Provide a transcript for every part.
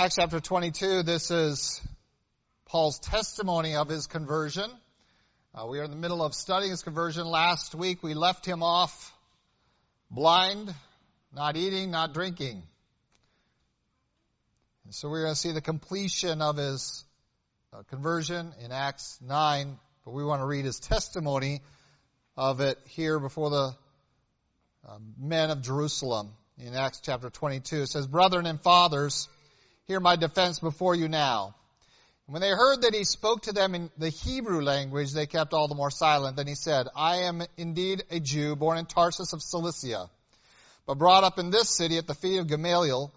Acts chapter 22, this is Paul's testimony of his conversion. Uh, we are in the middle of studying his conversion. Last week we left him off blind, not eating, not drinking. And so we're going to see the completion of his uh, conversion in Acts 9, but we want to read his testimony of it here before the uh, men of Jerusalem in Acts chapter 22. It says, Brethren and fathers, hear my defense before you now. When they heard that he spoke to them in the Hebrew language, they kept all the more silent. Then he said, I am indeed a Jew, born in Tarsus of Cilicia, but brought up in this city at the feet of Gamaliel,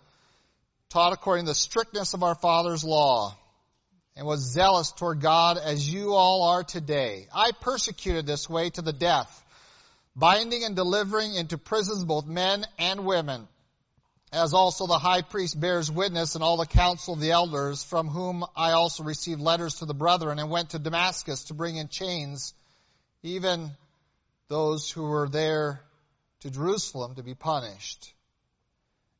taught according to the strictness of our father's law, and was zealous toward God as you all are today. I persecuted this way to the death, binding and delivering into prisons both men and women as also the high priest bears witness and all the council of the elders, from whom I also received letters to the brethren, and went to Damascus to bring in chains even those who were there to Jerusalem to be punished.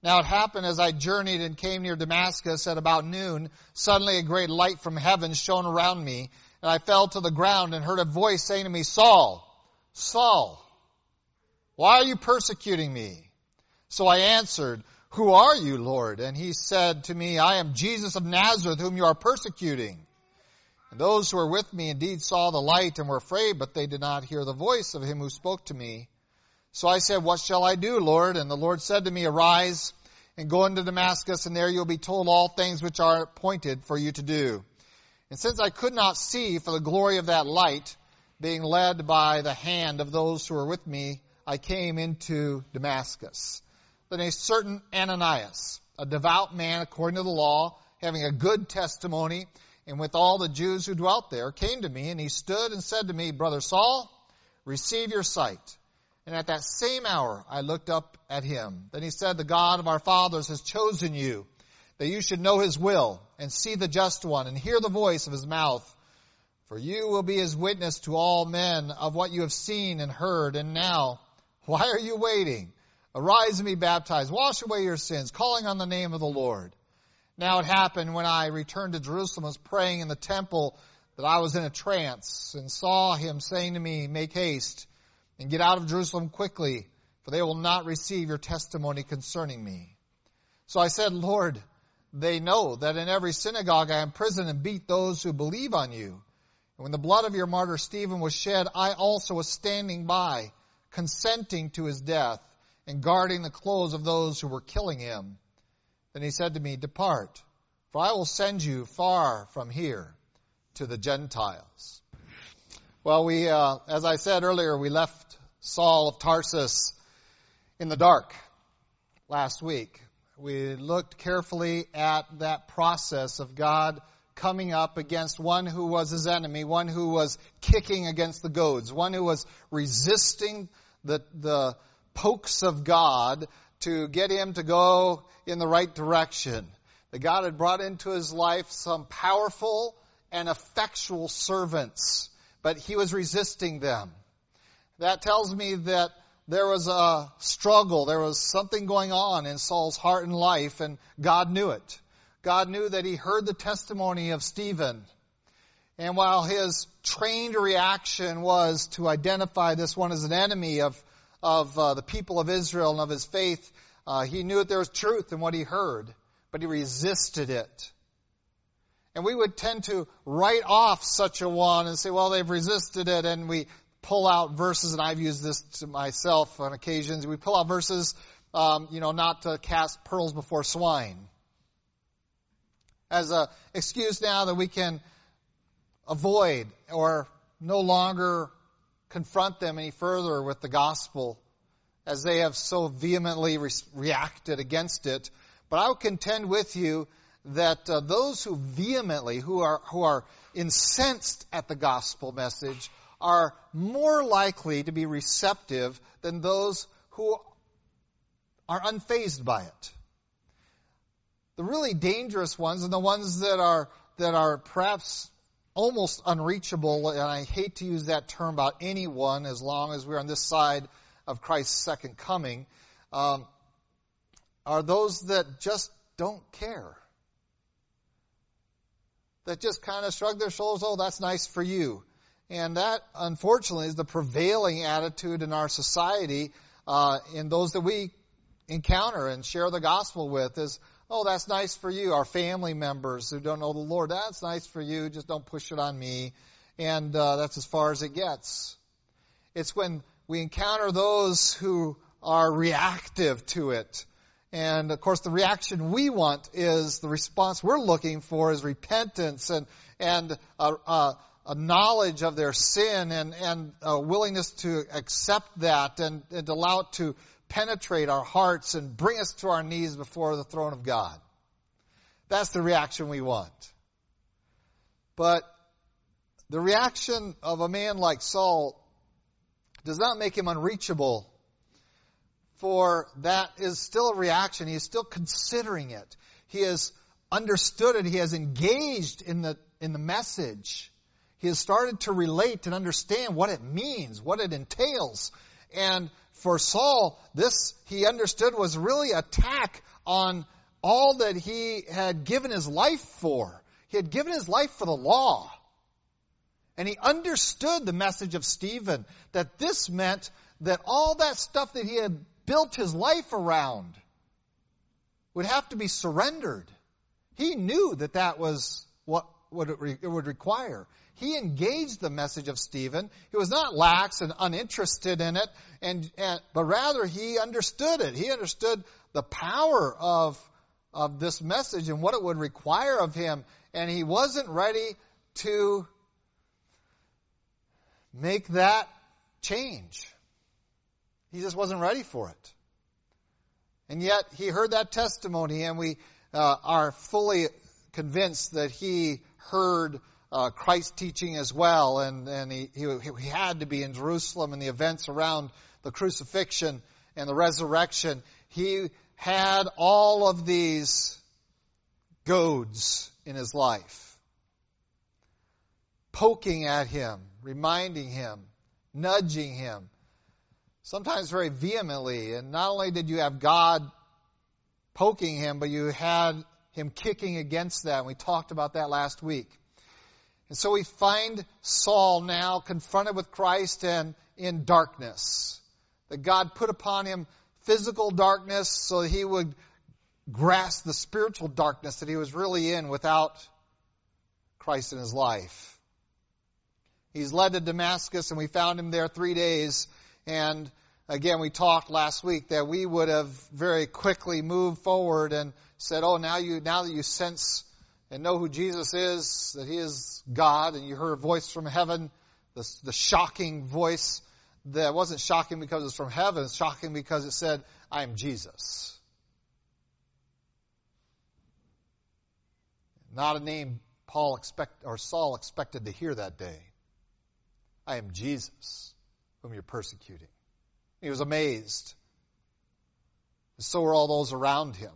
Now it happened as I journeyed and came near Damascus at about noon, suddenly a great light from heaven shone around me, and I fell to the ground and heard a voice saying to me, Saul, Saul, why are you persecuting me? So I answered, who are you, Lord? And he said to me, I am Jesus of Nazareth, whom you are persecuting. And those who were with me indeed saw the light and were afraid, but they did not hear the voice of him who spoke to me. So I said, What shall I do, Lord? And the Lord said to me, Arise and go into Damascus, and there you'll be told all things which are appointed for you to do. And since I could not see for the glory of that light, being led by the hand of those who were with me, I came into Damascus than a certain Ananias, a devout man according to the law, having a good testimony, and with all the Jews who dwelt there, came to me, and he stood and said to me, Brother Saul, receive your sight. And at that same hour I looked up at him. Then he said, The God of our fathers has chosen you, that you should know his will, and see the just one, and hear the voice of his mouth. For you will be his witness to all men of what you have seen and heard. And now, why are you waiting? Arise and be baptized. Wash away your sins, calling on the name of the Lord. Now it happened when I returned to Jerusalem, was praying in the temple, that I was in a trance and saw him saying to me, Make haste and get out of Jerusalem quickly, for they will not receive your testimony concerning me. So I said, Lord, they know that in every synagogue I imprison and beat those who believe on you. And when the blood of your martyr Stephen was shed, I also was standing by, consenting to his death and guarding the clothes of those who were killing him. Then he said to me, Depart, for I will send you far from here to the Gentiles. Well, we, uh, as I said earlier, we left Saul of Tarsus in the dark last week. We looked carefully at that process of God coming up against one who was his enemy, one who was kicking against the goads, one who was resisting the, the, pokes of God to get him to go in the right direction. That God had brought into his life some powerful and effectual servants, but he was resisting them. That tells me that there was a struggle, there was something going on in Saul's heart and life, and God knew it. God knew that he heard the testimony of Stephen. And while his trained reaction was to identify this one as an enemy of of uh, the people of Israel and of his faith, uh, he knew that there was truth in what he heard, but he resisted it. And we would tend to write off such a one and say, well, they've resisted it, and we pull out verses, and I've used this to myself on occasions. We pull out verses, um, you know, not to cast pearls before swine. As an excuse now that we can avoid or no longer confront them any further with the gospel as they have so vehemently re- reacted against it. But I will contend with you that uh, those who vehemently, who are, who are incensed at the gospel message, are more likely to be receptive than those who are unfazed by it. The really dangerous ones and the ones that are, that are perhaps almost unreachable, and I hate to use that term about anyone as long as we're on this side of Christ's second coming, um, are those that just don't care. that just kind of shrug their shoulders, oh, that's nice for you. And that, unfortunately, is the prevailing attitude in our society, uh, in those that we encounter and share the gospel with is, oh, that's nice for you. Our family members who don't know the Lord, that's nice for you. Just don't push it on me. And uh, that's as far as it gets. It's when we encounter those who are reactive to it. And of course, the reaction we want is the response we're looking for is repentance and and a, a, a knowledge of their sin and and a willingness to accept that and, and allow it to penetrate our hearts and bring us to our knees before the throne of God. That's the reaction we want. But the reaction of a man like Saul does not make him unreachable for that is still a reaction. He is still considering it. He has understood it. He has engaged in the, in the message. He has started to relate and understand what it means, what it entails. And for Saul, this he understood was really attack on all that he had given his life for. He had given his life for the law. And he understood the message of Stephen that this meant that all that stuff that he had built his life around would have to be surrendered. He knew that that was what, what it, re, it would require. He engaged the message of Stephen. He was not lax and uninterested in it, and, and but rather he understood it. He understood the power of of this message and what it would require of him, and he wasn't ready to make that change. He just wasn't ready for it. And yet he heard that testimony, and we uh, are fully convinced that he heard uh, Christ's teaching as well, and, and he, he, he had to be in Jerusalem and the events around the crucifixion and the resurrection. He had all of these goads in his life, poking at him, reminding him, nudging him, sometimes very vehemently. And not only did you have God poking him, but you had him kicking against that. And we talked about that last week. And so we find Saul now confronted with Christ and in darkness. That God put upon him physical darkness so he would grasp the spiritual darkness that he was really in without Christ in his life. He's led to Damascus and we found him there three days and again, we talked last week that we would have very quickly moved forward and said, "Oh, now you now that you sense and know who Jesus is, that He is God, and you heard a voice from heaven, the, the shocking voice that wasn't shocking because it's from heaven, it's shocking because it said, "I am Jesus." Not a name Paul expect or Saul expected to hear that day. I am Jesus whom you're persecuting. He was amazed. And so were all those around him.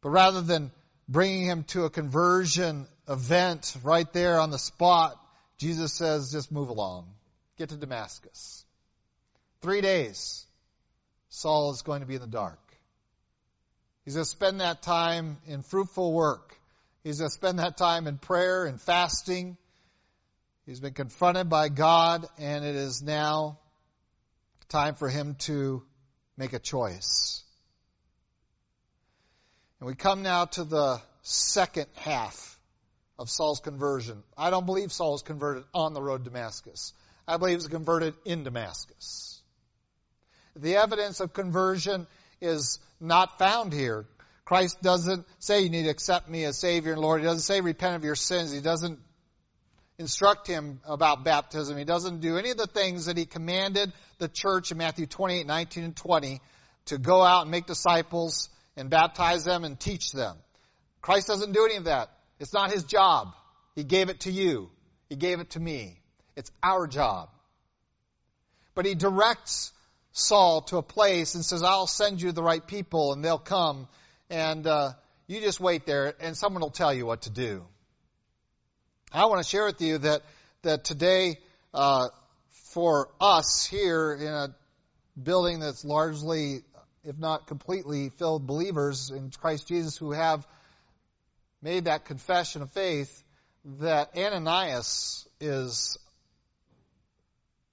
But rather than bringing him to a conversion event right there on the spot, Jesus says, just move along. Get to Damascus. Three days, Saul is going to be in the dark. He's going to spend that time in fruitful work. He's going to spend that time in prayer and fasting. He's been confronted by God, and it is now time for him to make a choice. And we come now to the second half of Saul's conversion. I don't believe Saul was converted on the road to Damascus. I believe he was converted in Damascus. The evidence of conversion is not found here. Christ doesn't say you need to accept me as Savior and Lord. He doesn't say repent of your sins. He doesn't instruct him about baptism. He doesn't do any of the things that he commanded the church in Matthew 28, 19, and 20 to go out and make disciples and baptize them and teach them. Christ doesn't do any of that. It's not his job. He gave it to you. He gave it to me. It's our job. But he directs Saul to a place and says, I'll send you the right people and they'll come and uh, you just wait there and someone will tell you what to do. I want to share with you that that today, uh, for us here in a building that's largely, if not completely, filled believers in Christ Jesus who have made that confession of faith that Ananias is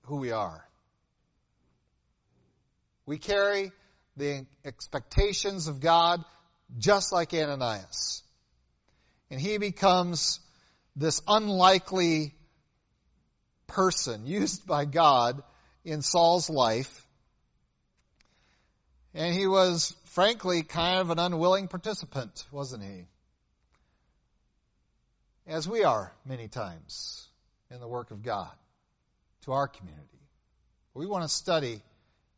who we are. We carry the expectations of God just like Ananias. And he becomes this unlikely person used by God in Saul's life. And he was, frankly, kind of an unwilling participant, wasn't he? As we are many times in the work of God to our community. We want to study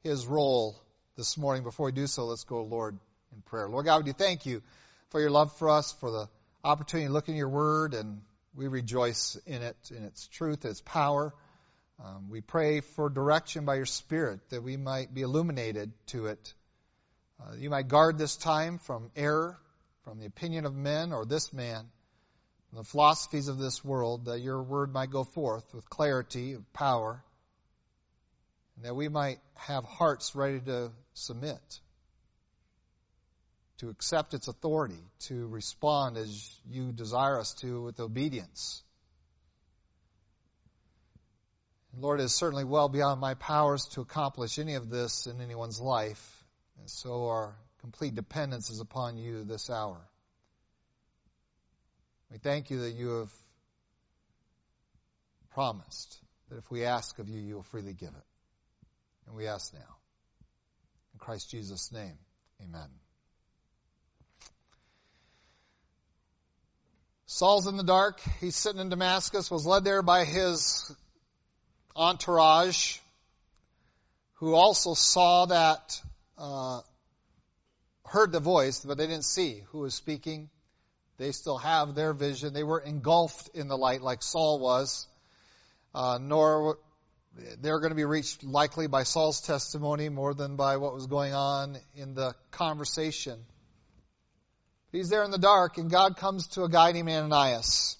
his role this morning. Before we do so, let's go, Lord, in prayer. Lord God, we do thank you for your love for us, for the opportunity to look in your word, and we rejoice in it, in its truth, its power. Um, we pray for direction by your Spirit that we might be illuminated to it. Uh, you might guard this time from error, from the opinion of men or this man, from the philosophies of this world, that your word might go forth with clarity, of power, and that we might have hearts ready to submit to accept its authority, to respond as you desire us to with obedience. Lord, it is certainly well beyond my powers to accomplish any of this in anyone's life, and so our complete dependence is upon you this hour. We thank you that you have promised that if we ask of you, you will freely give it. And we ask now. In Christ Jesus' name, amen. Saul's in the dark. He's sitting in Damascus, was led there by his entourage, who also saw that, uh, heard the voice, but they didn't see who was speaking. They still have their vision. They were engulfed in the light like Saul was, uh, nor they're going to be reached likely by Saul's testimony more than by what was going on in the conversation. He's there in the dark, and God comes to a guy named Ananias.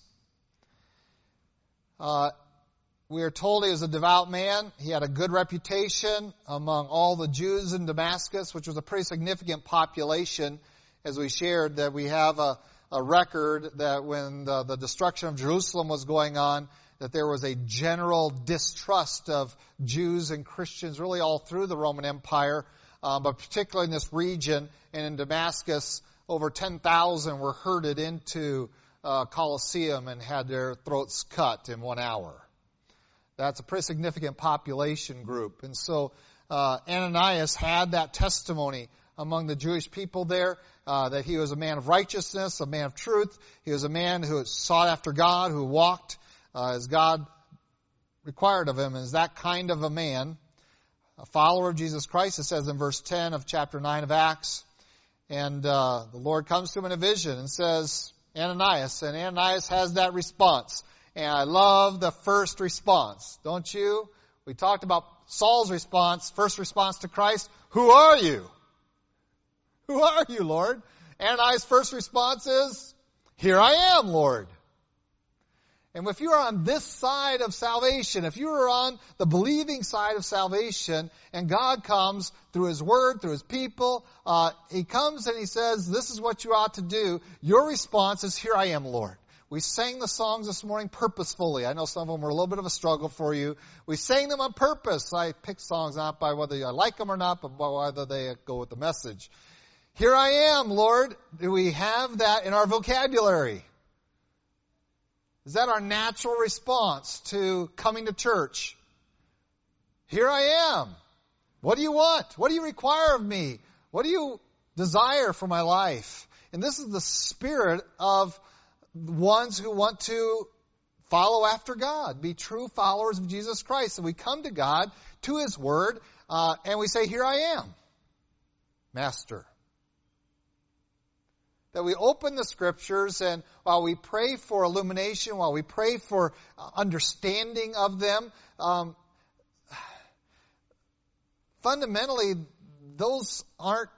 Uh, we are told he was a devout man. He had a good reputation among all the Jews in Damascus, which was a pretty significant population, as we shared, that we have a, a record that when the, the destruction of Jerusalem was going on, that there was a general distrust of Jews and Christians really all through the Roman Empire, uh, but particularly in this region and in Damascus, over 10,000 were herded into uh, Colosseum and had their throats cut in one hour. That's a pretty significant population group. And so uh, Ananias had that testimony among the Jewish people there uh, that he was a man of righteousness, a man of truth. He was a man who sought after God, who walked uh, as God required of him, as that kind of a man, a follower of Jesus Christ. It says in verse 10 of chapter 9 of Acts. And uh, the Lord comes to him in a vision and says, Ananias. And Ananias has that response. And I love the first response, don't you? We talked about Saul's response, first response to Christ. Who are you? Who are you, Lord? Ananias' first response is, Here I am, Lord. And if you are on this side of salvation, if you are on the believing side of salvation, and God comes through His Word, through His people, uh, He comes and He says, this is what you ought to do, your response is, here I am, Lord. We sang the songs this morning purposefully. I know some of them were a little bit of a struggle for you. We sang them on purpose. I pick songs not by whether I like them or not, but by whether they go with the message. Here I am, Lord. Do we have that in our vocabulary? Is that our natural response to coming to church? Here I am. What do you want? What do you require of me? What do you desire for my life? And this is the spirit of ones who want to follow after God, be true followers of Jesus Christ. And we come to God, to His Word, uh, and we say, Here I am, Master that we open the scriptures and while we pray for illumination, while we pray for uh, understanding of them, um, fundamentally, those aren't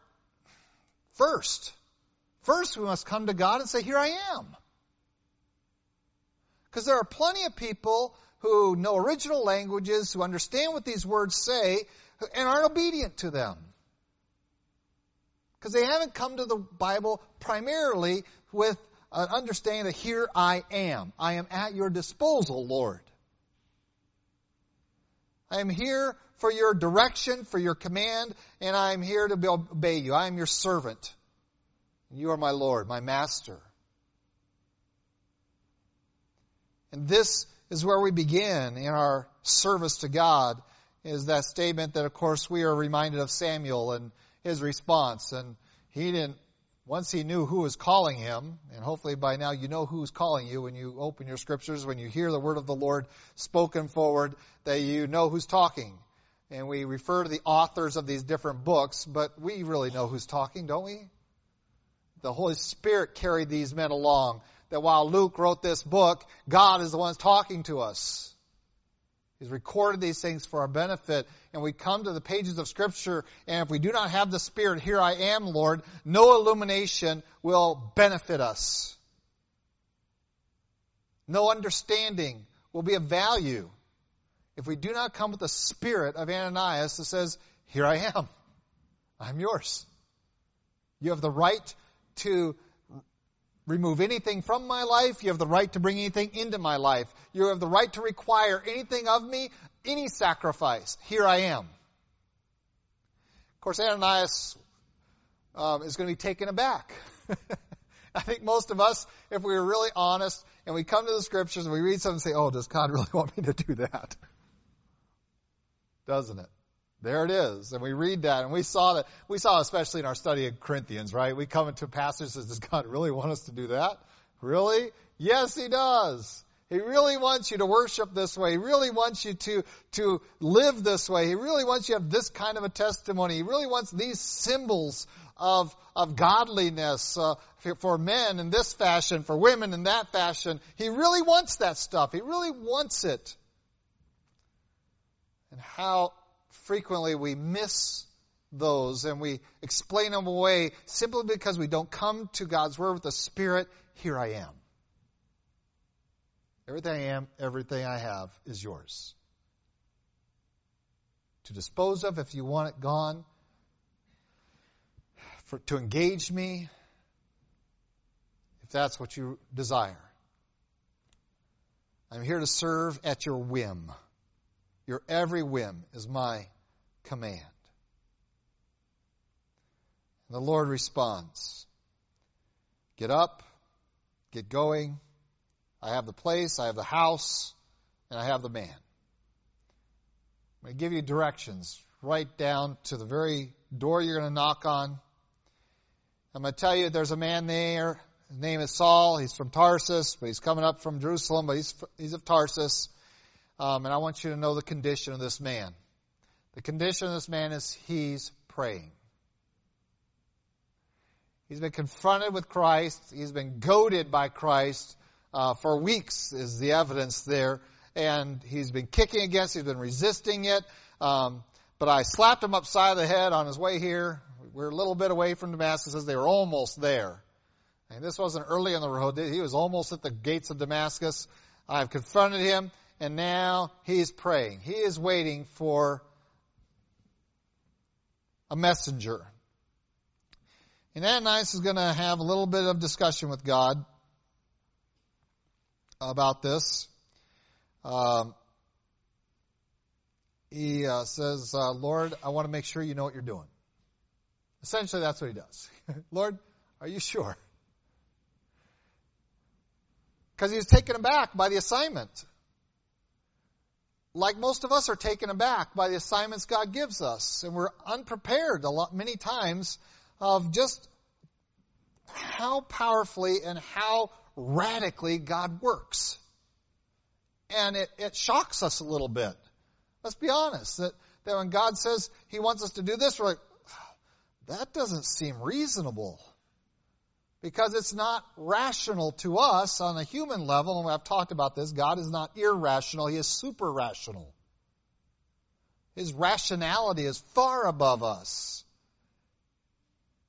first. First, we must come to God and say, Here I am. Because there are plenty of people who know original languages, who understand what these words say, and aren't obedient to them because they haven't come to the Bible primarily with an understanding that here I am. I am at your disposal, Lord. I am here for your direction, for your command, and I am here to obey you. I am your servant. You are my Lord, my master. And this is where we begin in our service to God, is that statement that, of course, we are reminded of Samuel and his response. And he didn't once he knew who was calling him, and hopefully by now you know who's calling you when you open your scriptures, when you hear the word of the Lord spoken forward, that you know who's talking. And we refer to the authors of these different books, but we really know who's talking, don't we? The Holy Spirit carried these men along. That while Luke wrote this book, God is the one talking to us. He's recorded these things for our benefit. And we come to the pages of Scripture, and if we do not have the Spirit, here I am, Lord, no illumination will benefit us. No understanding will be of value if we do not come with the spirit of Ananias that says, Here I am. I'm yours. You have the right to remove anything from my life. You have the right to bring anything into my life. You have the right to require anything of me, any sacrifice. Here I am. Of course, Ananias um, is going to be taken aback. I think most of us, if we were really honest and we come to the scriptures and we read something and say, oh, does God really want me to do that? Doesn't it? There it is. And we read that and we saw that, we saw especially in our study of Corinthians, right? We come into passages does God really want us to do that? Really? Yes, He does. He really wants you to worship this way. He really wants you to, to live this way. He really wants you to have this kind of a testimony. He really wants these symbols of, of godliness uh, for men in this fashion, for women in that fashion. He really wants that stuff. He really wants it. And how frequently we miss those and we explain them away simply because we don't come to God's Word with the Spirit. Here I am. Everything I am, everything I have is yours. To dispose of if you want it gone, for, to engage me if that's what you desire. I'm here to serve at your whim. Your every whim is my command. And the Lord responds Get up, get going. I have the place, I have the house, and I have the man. I'm going to give you directions right down to the very door you're going to knock on. I'm going to tell you there's a man there. His name is Saul. He's from Tarsus, but he's coming up from Jerusalem, but he's, he's of Tarsus. Um, and I want you to know the condition of this man. The condition of this man is he's praying. He's been confronted with Christ. He's been goaded by Christ uh, for weeks, is the evidence there. And he's been kicking against, he's been resisting it. Um, but I slapped him upside the head on his way here. We're a little bit away from Damascus as they were almost there. And this wasn't early on the road. He was almost at the gates of Damascus. I've confronted him and now he's praying. He is waiting for a messenger. And Ananias is going to have a little bit of discussion with God about this. Um, he uh, says, uh, Lord, I want to make sure you know what you're doing. Essentially, that's what he does. Lord, are you sure? Because he was taken aback by the assignment like most of us are taken aback by the assignments God gives us, and we're unprepared a lot, many times of just how powerfully and how radically God works. And it, it shocks us a little bit. Let's be honest, that, that when God says He wants us to do this, we're like, that doesn't seem reasonable because it's not rational to us on a human level, and I've talked about this. God is not irrational, He is super rational. His rationality is far above us.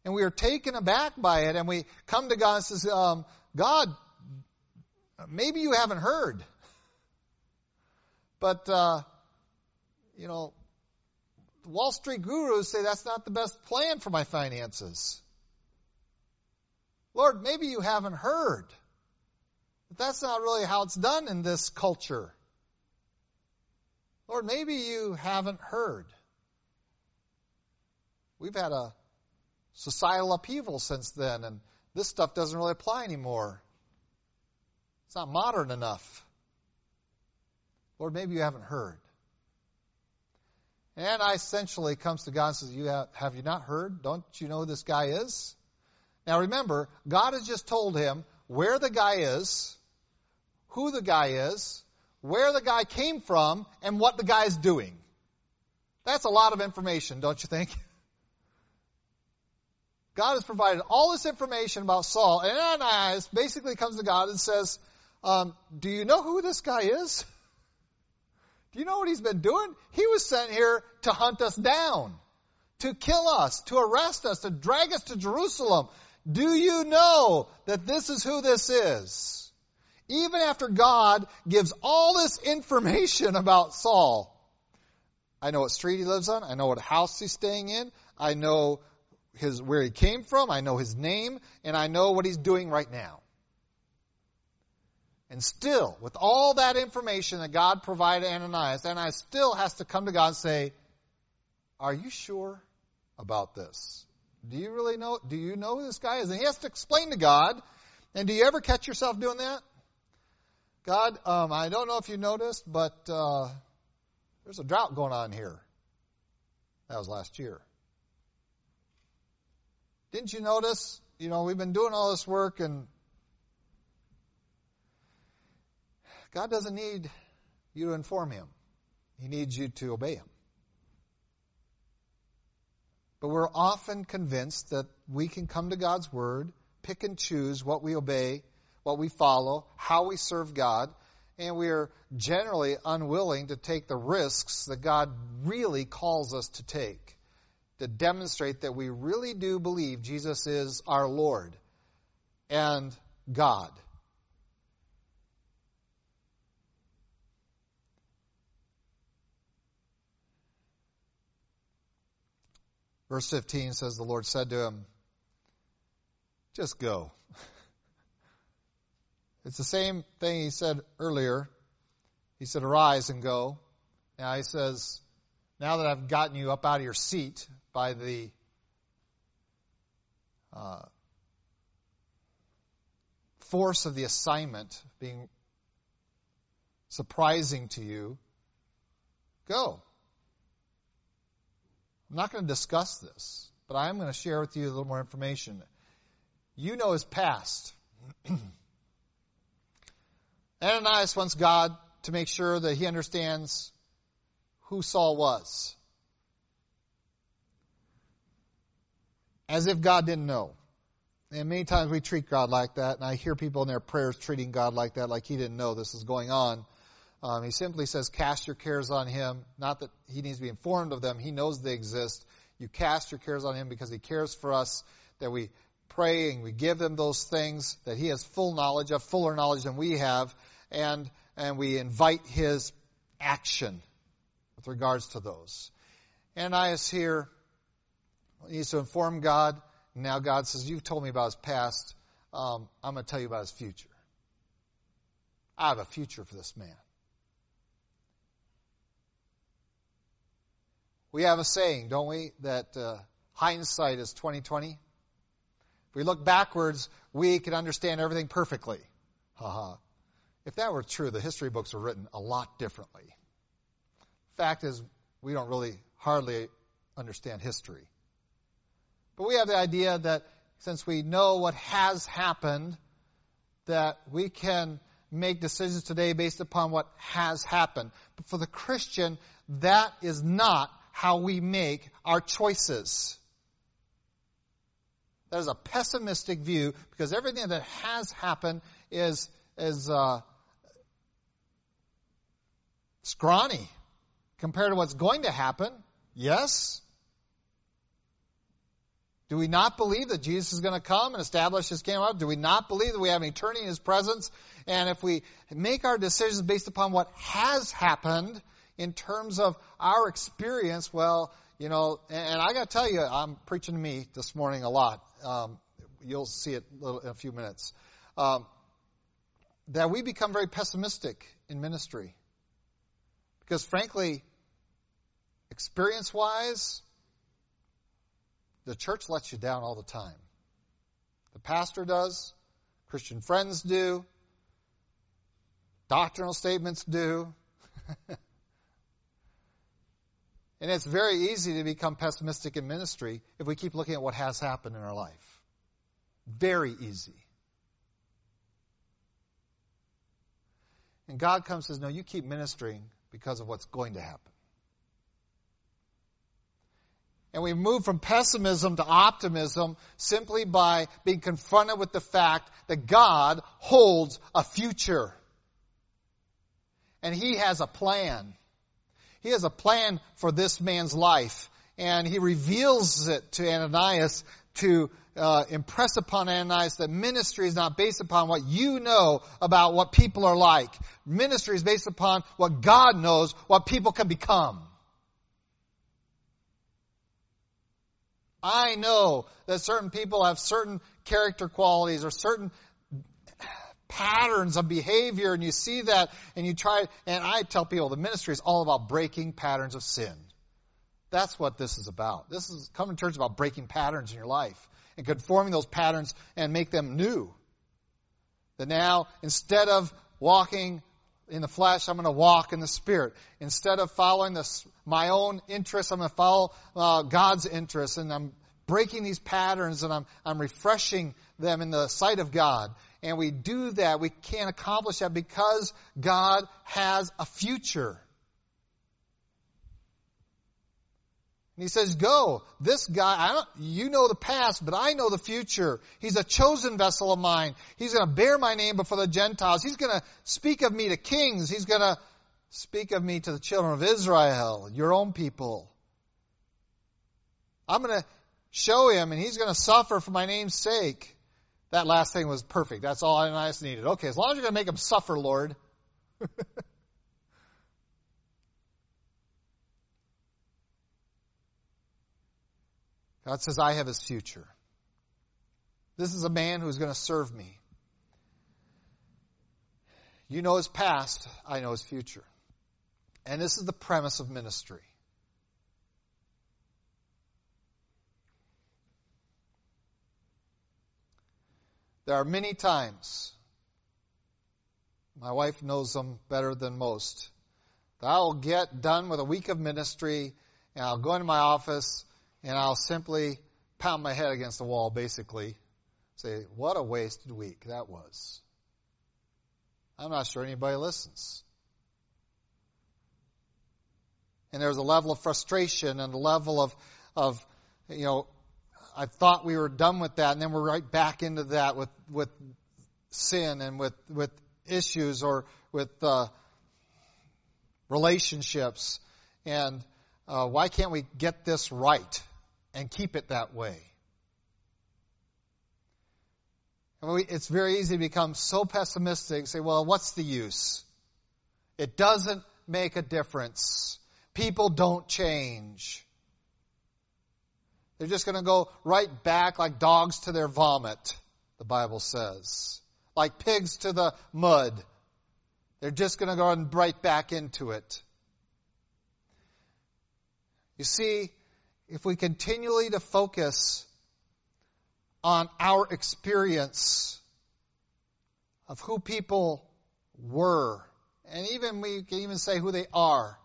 And we are taken aback by it, and we come to God and says, um, God, maybe you haven't heard. But, uh, you know, Wall Street gurus say that's not the best plan for my finances. Lord, maybe you haven't heard. But that's not really how it's done in this culture. Lord, maybe you haven't heard. We've had a societal upheaval since then, and this stuff doesn't really apply anymore. It's not modern enough. Lord, maybe you haven't heard. And I essentially comes to God and says, "You have, have you not heard? Don't you know who this guy is?" Now remember, God has just told him where the guy is, who the guy is, where the guy came from, and what the guy is doing. That's a lot of information, don't you think? God has provided all this information about Saul, and Ananias basically comes to God and says, um, Do you know who this guy is? Do you know what he's been doing? He was sent here to hunt us down, to kill us, to arrest us, to drag us to Jerusalem. Do you know that this is who this is? Even after God gives all this information about Saul, I know what street he lives on. I know what house he's staying in. I know his, where he came from, I know his name, and I know what he's doing right now. And still, with all that information that God provided Ananias, Ananias still has to come to God and say, Are you sure about this? Do you really know? Do you know who this guy is? And he has to explain to God. And do you ever catch yourself doing that? God, um, I don't know if you noticed, but uh, there's a drought going on here. That was last year. Didn't you notice? You know, we've been doing all this work and God doesn't need you to inform him. He needs you to obey him. But we're often convinced that we can come to God's Word, pick and choose what we obey, what we follow, how we serve God, and we are generally unwilling to take the risks that God really calls us to take to demonstrate that we really do believe Jesus is our Lord and God. Verse 15 says, The Lord said to him, Just go. It's the same thing he said earlier. He said, Arise and go. Now he says, Now that I've gotten you up out of your seat, by the uh, force of the assignment being surprising to you, go. I'm not going to discuss this, but I am going to share with you a little more information. You know his past. Ananias wants God to make sure that he understands who Saul was. as if God didn't know. And many times we treat God like that, and I hear people in their prayers treating God like that, like He didn't know this is going on. Um, he simply says, Cast your cares on Him. Not that He needs to be informed of them, He knows they exist. You cast your cares on Him because He cares for us, that we pray and we give Him those things that He has full knowledge of, fuller knowledge than we have, and, and we invite His action with regards to those. Is here needs to inform God. Now God says, You've told me about his past. Um, I'm going to tell you about his future. I have a future for this man. We have a saying, don't we, that uh, hindsight is 2020. If we look backwards, we can understand everything perfectly. If that were true, the history books were written a lot differently. Fact is, we don't really hardly understand history. But we have the idea that since we know what has happened, that we can make decisions today based upon what has happened. But for the Christian, that is not how we make our choices. That is a pessimistic view because everything that has happened is, is uh, scrawny compared to what's going to happen. Yes? Do we not believe that Jesus is going to come and establish his kingdom? Do we not believe that we have an eternity in his presence? And if we make our decisions based upon what has happened in terms of our experience, well, you know, and I got to tell you, I'm preaching to me this morning a lot. Um, you'll see it in a few minutes. Um, that we become very pessimistic in ministry. Because frankly, experience wise, the church lets you down all the time. The pastor does, Christian friends do, doctrinal statements do. and it's very easy to become pessimistic in ministry if we keep looking at what has happened in our life. Very easy. And God comes and says, No, you keep ministering because of what's going to happen. And we move from pessimism to optimism simply by being confronted with the fact that God holds a future. And He has a plan. He has a plan for this man's life. And He reveals it to Ananias to uh, impress upon Ananias that ministry is not based upon what you know about what people are like. Ministry is based upon what God knows, what people can become. I know that certain people have certain character qualities or certain patterns of behavior and you see that and you try, and I tell people the ministry is all about breaking patterns of sin. That's what this is about. This is coming to church about breaking patterns in your life and conforming those patterns and make them new. That now, instead of walking in the flesh, I'm going to walk in the spirit. Instead of following this, my own interests, I'm going to follow uh, God's interests, and I'm breaking these patterns and I'm, I'm refreshing them in the sight of God. And we do that, we can't accomplish that because God has a future. And he says, Go. This guy, you know the past, but I know the future. He's a chosen vessel of mine. He's going to bear my name before the Gentiles. He's going to speak of me to kings. He's going to speak of me to the children of Israel, your own people. I'm going to show him, and he's going to suffer for my name's sake. That last thing was perfect. That's all Ananias needed. Okay, as long as you're going to make him suffer, Lord. God says, I have his future. This is a man who's going to serve me. You know his past, I know his future. And this is the premise of ministry. There are many times, my wife knows them better than most, that I will get done with a week of ministry and I'll go into my office and I'll simply pound my head against the wall, basically. Say, what a wasted week that was. I'm not sure anybody listens. And there's a level of frustration and a level of, of, you know, I thought we were done with that, and then we're right back into that with, with sin and with, with issues or with uh, relationships. And uh, why can't we get this right? and keep it that way. And it's very easy to become so pessimistic and say, well, what's the use? It doesn't make a difference. People don't change. They're just going to go right back like dogs to their vomit, the Bible says. Like pigs to the mud. They're just going to go right back into it. You see, if we continually to focus on our experience of who people were, and even we can even say who they are,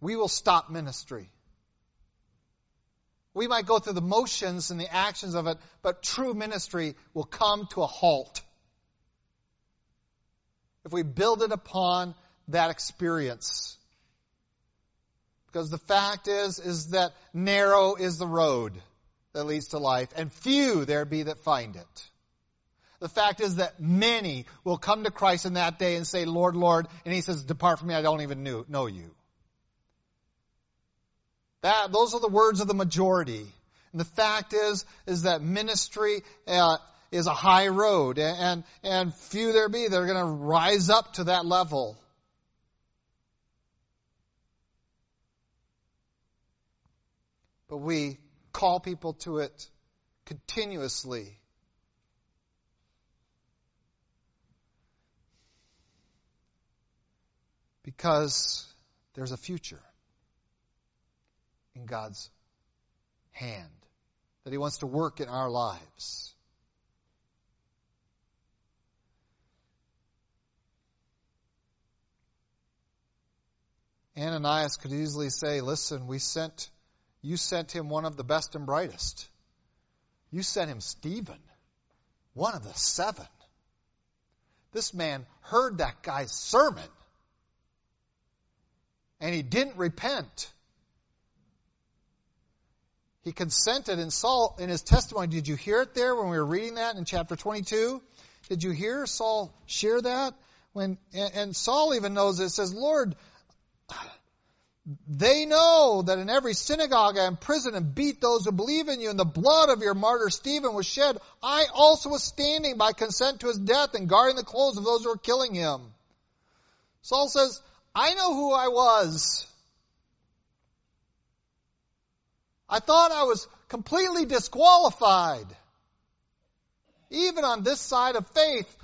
we will stop ministry. We might go through the motions and the actions of it, but true ministry will come to a halt. If we build it upon that experience. Because the fact is, is that narrow is the road that leads to life, and few there be that find it. The fact is that many will come to Christ in that day and say, Lord, Lord, and he says, depart from me, I don't even know you. That, those are the words of the majority. And the fact is, is that ministry uh, is a high road, and, and few there be that are going to rise up to that level. but we call people to it continuously. Because there's a future in God's hand that He wants to work in our lives. Ananias could easily say, Listen, we sent, you sent him one of the best and brightest. You sent him Stephen, one of the seven. This man heard that guy's sermon and he didn't repent. He consented and Saul in his testimony. Did you hear it there when we were reading that in chapter 22? Did you hear Saul share that? When and Saul even knows it says, "Lord, they know that in every synagogue I imprisoned and beat those who believe in you, and the blood of your martyr Stephen was shed. I also was standing by consent to his death and guarding the clothes of those who were killing him. Saul says, I know who I was. I thought I was completely disqualified. Even on this side of faith,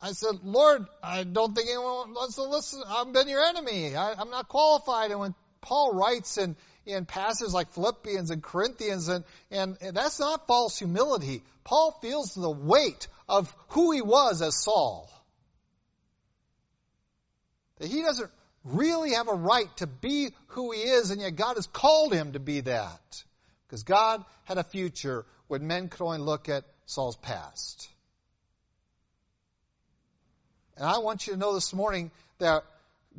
I said, Lord, I don't think anyone wants to listen. I've been your enemy. I, am not qualified. And when Paul writes in, in passages like Philippians and Corinthians, and, and, and that's not false humility. Paul feels the weight of who he was as Saul. That he doesn't really have a right to be who he is, and yet God has called him to be that. Because God had a future when men could only look at Saul's past. And I want you to know this morning that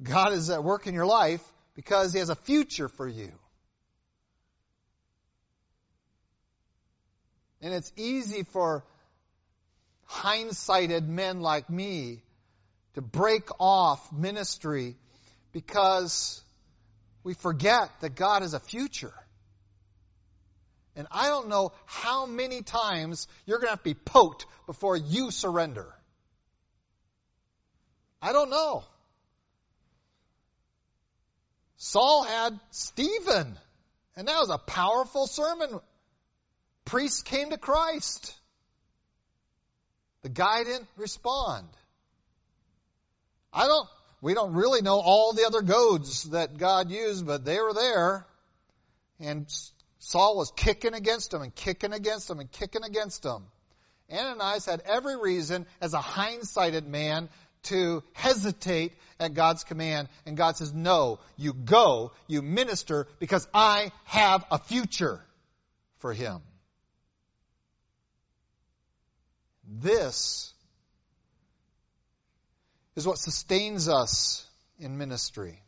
God is at work in your life because He has a future for you. And it's easy for hindsighted men like me to break off ministry because we forget that God has a future. And I don't know how many times you're going to have to be poked before you surrender. I don't know. Saul had Stephen, and that was a powerful sermon. Priests came to Christ. The guy didn't respond. I don't, we don't really know all the other goads that God used, but they were there. And Saul was kicking against them and kicking against them and kicking against them. Ananias had every reason, as a hindsighted man, to hesitate at God's command. And God says, no, you go, you minister, because I have a future for him. This is what sustains us in ministry.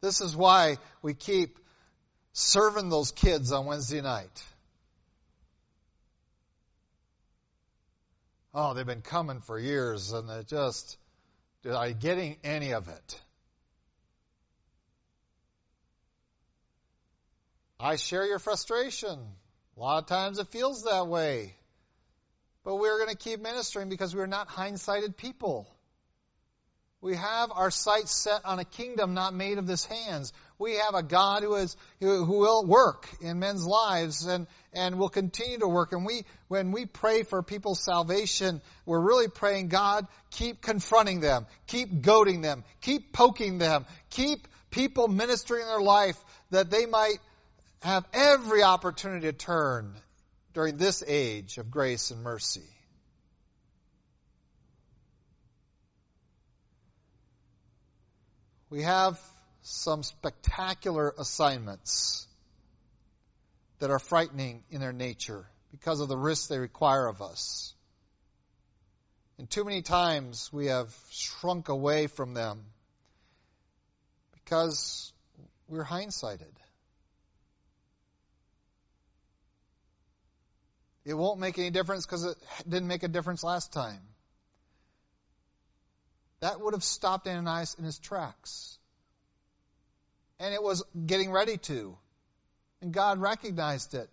This is why we keep serving those kids on Wednesday night. oh, they've been coming for years and they just, you getting any of it? I share your frustration. A lot of times it feels that way. But we're going to keep ministering because we're not hindsighted people. We have our sights set on a kingdom not made of this hands. We have a God who is who, who will work in men's lives and and will continue to work. And we when we pray for people's salvation, we're really praying, God, keep confronting them, keep goading them, keep poking them, keep people ministering their life that they might have every opportunity to turn during this age of grace and mercy. we have some spectacular assignments that are frightening in their nature because of the risks they require of us. And too many times we have shrunk away from them because we're hindsighted. It won't make any difference because it didn't make a difference last time. That would have stopped Ananias in his tracks. And it was getting ready to. And God recognized it.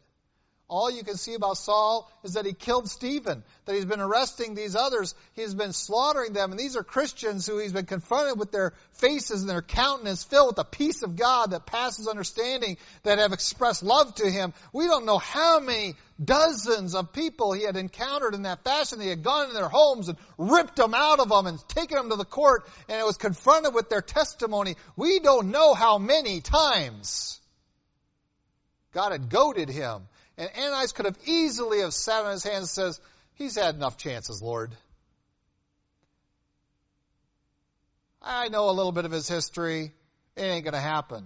All you can see about Saul is that he killed Stephen, that he's been arresting these others, he's been slaughtering them, and these are Christians who he's been confronted with their faces and their countenance filled with the peace of God that passes understanding, that have expressed love to him. We don't know how many dozens of people he had encountered in that fashion. He had gone in their homes and ripped them out of them and taken them to the court, and it was confronted with their testimony. We don't know how many times God had goaded him and Ananias could have easily have sat on his hands and says, He's had enough chances, Lord. I know a little bit of his history. It ain't going to happen.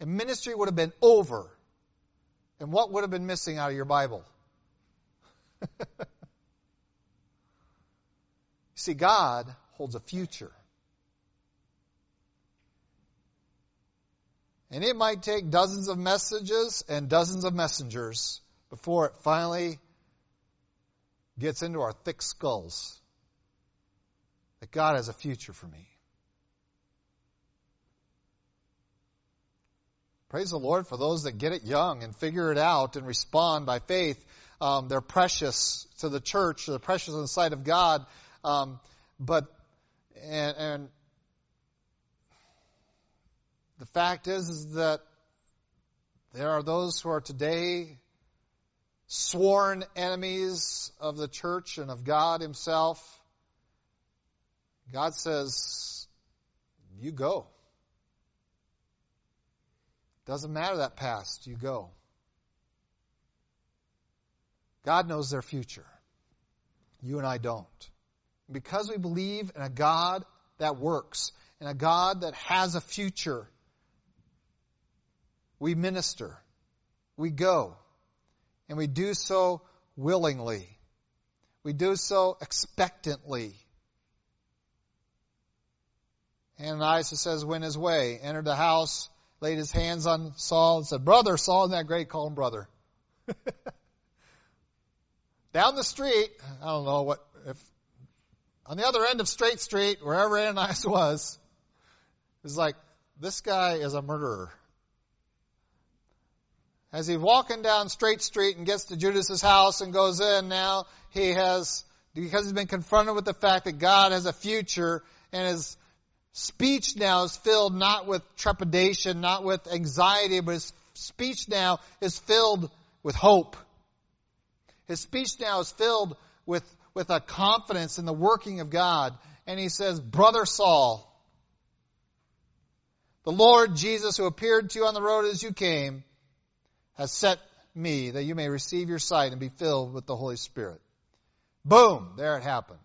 And ministry would have been over. And what would have been missing out of your Bible? See, God holds a future. And it might take dozens of messages and dozens of messengers before it finally gets into our thick skulls that God has a future for me. Praise the Lord for those that get it young and figure it out and respond by faith. Um, they're precious to the church, they're precious in the sight of God. Um, but, and, and the fact is, is that there are those who are today sworn enemies of the church and of God Himself. God says, You go. Doesn't matter that past, you go. God knows their future. You and I don't. Because we believe in a God that works, in a God that has a future, we minister, we go, and we do so willingly. We do so expectantly. And Ananias says, went his way, entered the house, laid his hands on Saul, and said, Brother, Saul, isn't that great? Call him brother. Down the street, I don't know what, if, on the other end of Straight Street, wherever Ananias was, is like, this guy is a murderer. As he's walking down Straight Street and gets to Judas's house and goes in now, he has, because he's been confronted with the fact that God has a future and his speech now is filled not with trepidation, not with anxiety, but his speech now is filled with hope. His speech now is filled with, with a confidence in the working of God. And he says, Brother Saul, the Lord Jesus who appeared to you on the road as you came, has set me that you may receive your sight and be filled with the Holy Spirit. Boom! There it happened.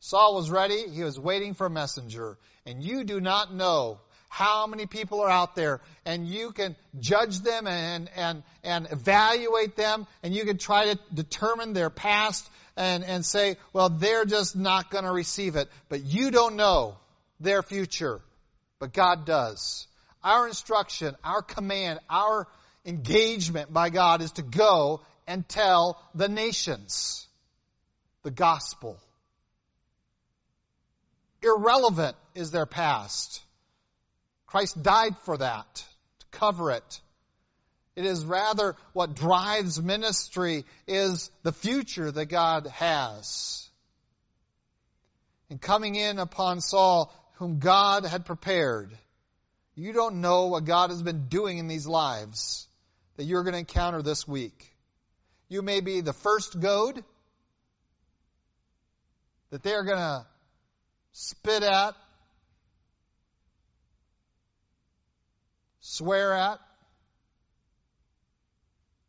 Saul was ready. He was waiting for a messenger. And you do not know how many people are out there and you can judge them and, and, and evaluate them and you can try to determine their past and, and say, well, they're just not going to receive it. But you don't know their future. But God does. Our instruction, our command, our engagement by God is to go and tell the nations the gospel. Irrelevant is their past. Christ died for that, to cover it. It is rather what drives ministry is the future that God has. And coming in upon Saul, whom God had prepared, you don't know what God has been doing in these lives that you're going to encounter this week. You may be the first goad that they're going to spit at, swear at,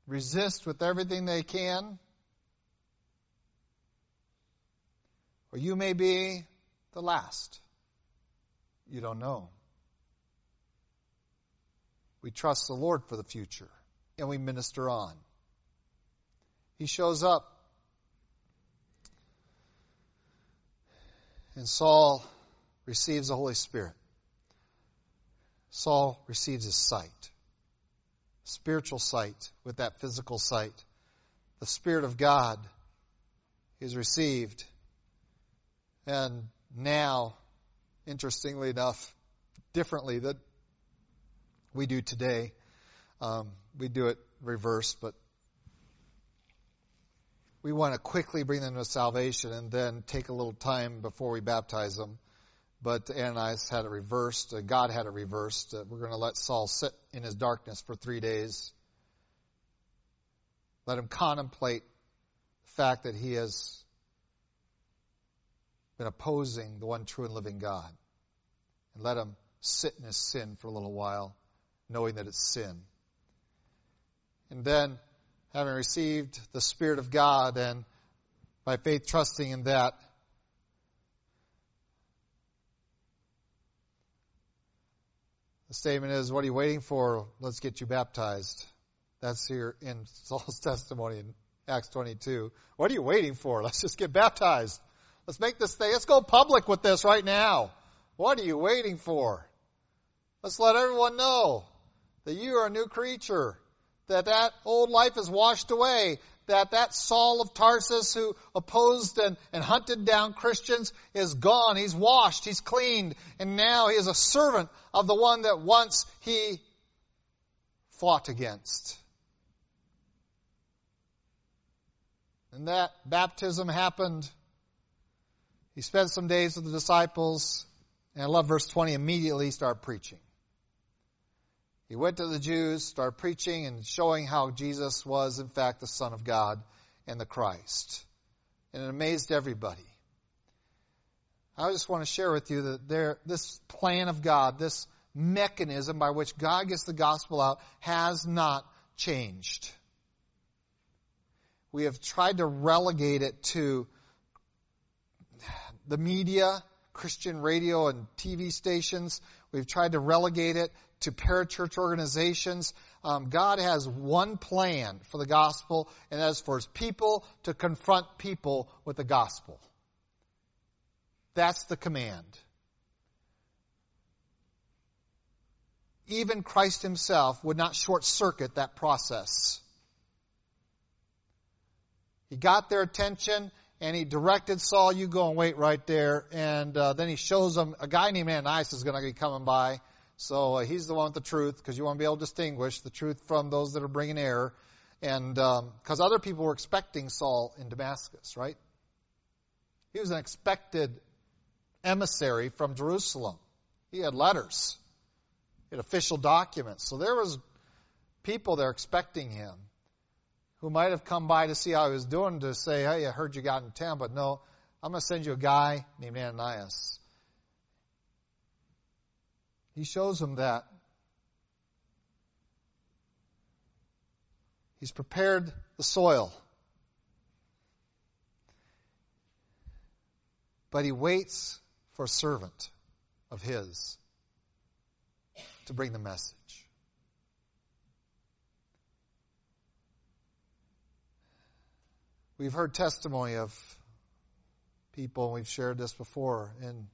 resist with everything they can. Or you may be the last. You don't know. We trust the Lord for the future and we minister on. He shows up. And Saul receives the Holy Spirit. Saul receives his sight, spiritual sight with that physical sight. The Spirit of God is received. And now, interestingly enough, differently that we do today, um, we do it reverse, but we want to quickly bring them to salvation and then take a little time before we baptize them. But Ananias had it reversed. Uh, God had it reversed. We're going to let Saul sit in his darkness for three days. Let him contemplate the fact that he has been opposing the one true and living God. And let him sit in his sin for a little while, knowing that it's sin. And then, having received the Spirit of God and by faith trusting in that, the statement is, What are you waiting for? Let's get you baptized. That's here in Saul's testimony in Acts 22. What are you waiting for? Let's just get baptized. Let's make this thing, let's go public with this right now. What are you waiting for? Let's let everyone know that you are a new creature that that old life is washed away, that that Saul of Tarsus who opposed and, and hunted down Christians is gone. He's washed, he's cleaned, and now he is a servant of the one that once he fought against. And that baptism happened. He spent some days with the disciples, and I love verse 20, immediately start preaching. He went to the Jews, started preaching and showing how Jesus was, in fact, the Son of God and the Christ. And it amazed everybody. I just want to share with you that there, this plan of God, this mechanism by which God gets the gospel out, has not changed. We have tried to relegate it to the media, Christian radio and TV stations. We've tried to relegate it to parachurch organizations. Um, God has one plan for the gospel, and that is for his people to confront people with the gospel. That's the command. Even Christ himself would not short circuit that process. He got their attention and he directed Saul, you go and wait right there. And uh, then he shows them a guy named Ananias is going to be coming by. So uh, he's the one with the truth because you want to be able to distinguish the truth from those that are bringing error. And because um, other people were expecting Saul in Damascus, right? He was an expected emissary from Jerusalem. He had letters, he had official documents. So there was people there expecting him who might have come by to see how he was doing to say, hey, I heard you got in town, but no, I'm going to send you a guy named Ananias. He shows them that. He's prepared the soil. But he waits for a servant of his to bring the message. We've heard testimony of people, and we've shared this before, in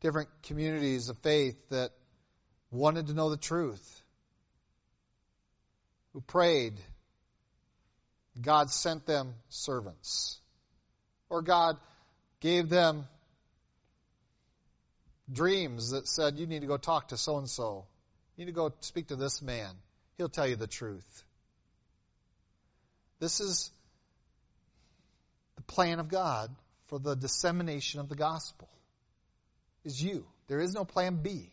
different communities of faith that wanted to know the truth, who prayed. God sent them servants. Or God gave them dreams that said, You need to go talk to so and so. You need to go speak to this man. He'll tell you the truth. This is the plan of God for the dissemination of the gospel is you. There is no plan B.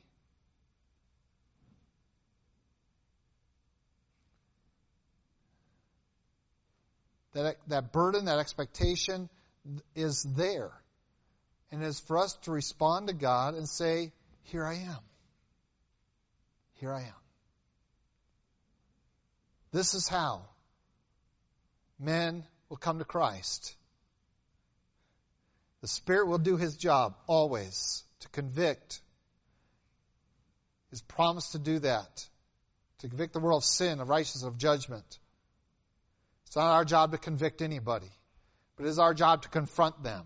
That, that burden, that expectation is there. And it is for us to respond to God and say, Here I am. Here I am. This is how men will come to Christ. The Spirit will do His job always to convict. His promise to do that, to convict the world of sin, of righteousness, of judgment. It's not our job to convict anybody, but it is our job to confront them.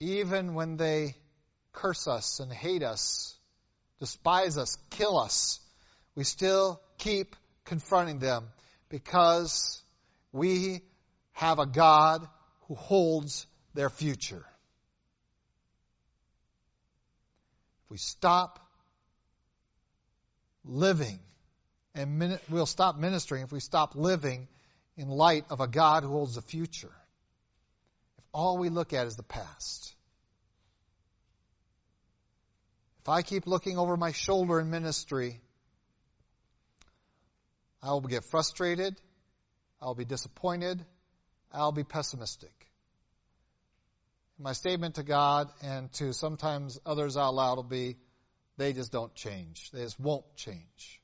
Even when they curse us and hate us, despise us, kill us, we still keep confronting them because we have a God who holds their future. If we stop living. And we'll stop ministering if we stop living in light of a God who holds the future. If all we look at is the past. If I keep looking over my shoulder in ministry, I will get frustrated. I'll be disappointed. I'll be pessimistic. My statement to God and to sometimes others out loud will be, they just don't change. They just won't change.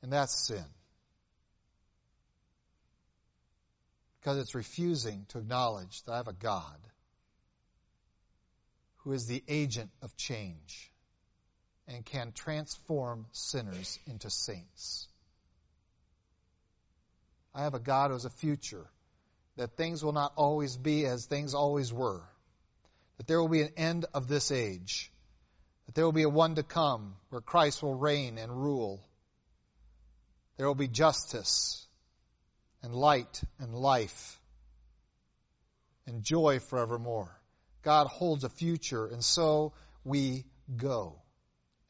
And that's sin. Because it's refusing to acknowledge that I have a God who is the agent of change and can transform sinners into saints. I have a God who has a future, that things will not always be as things always were, that there will be an end of this age, that there will be a one to come where Christ will reign and rule. There will be justice and light and life and joy forevermore. God holds a future, and so we go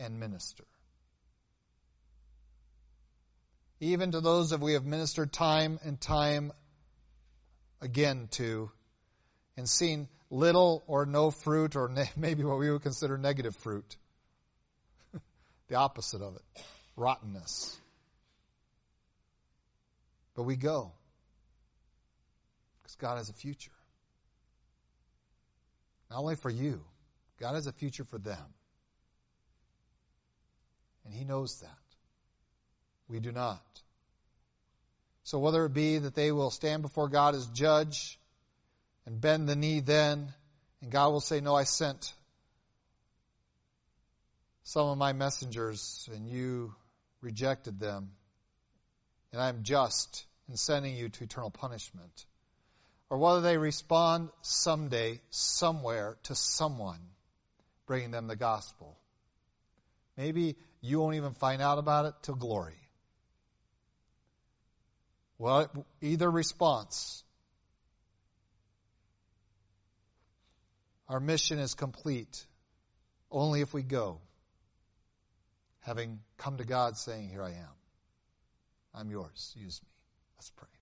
and minister. Even to those that we have ministered time and time again to, and seen little or no fruit, or ne- maybe what we would consider negative fruit. the opposite of it rottenness. But we go because God has a future. Not only for you, God has a future for them. And He knows that. We do not. So whether it be that they will stand before God as judge and bend the knee then, and God will say, No, I sent some of my messengers and you rejected them, and I'm just in sending you to eternal punishment or whether they respond someday, somewhere, to someone bringing them the gospel. Maybe you won't even find out about it till glory. Well, either response. Our mission is complete only if we go, having come to God saying, Here I am. I'm yours. Use me. Let's pray.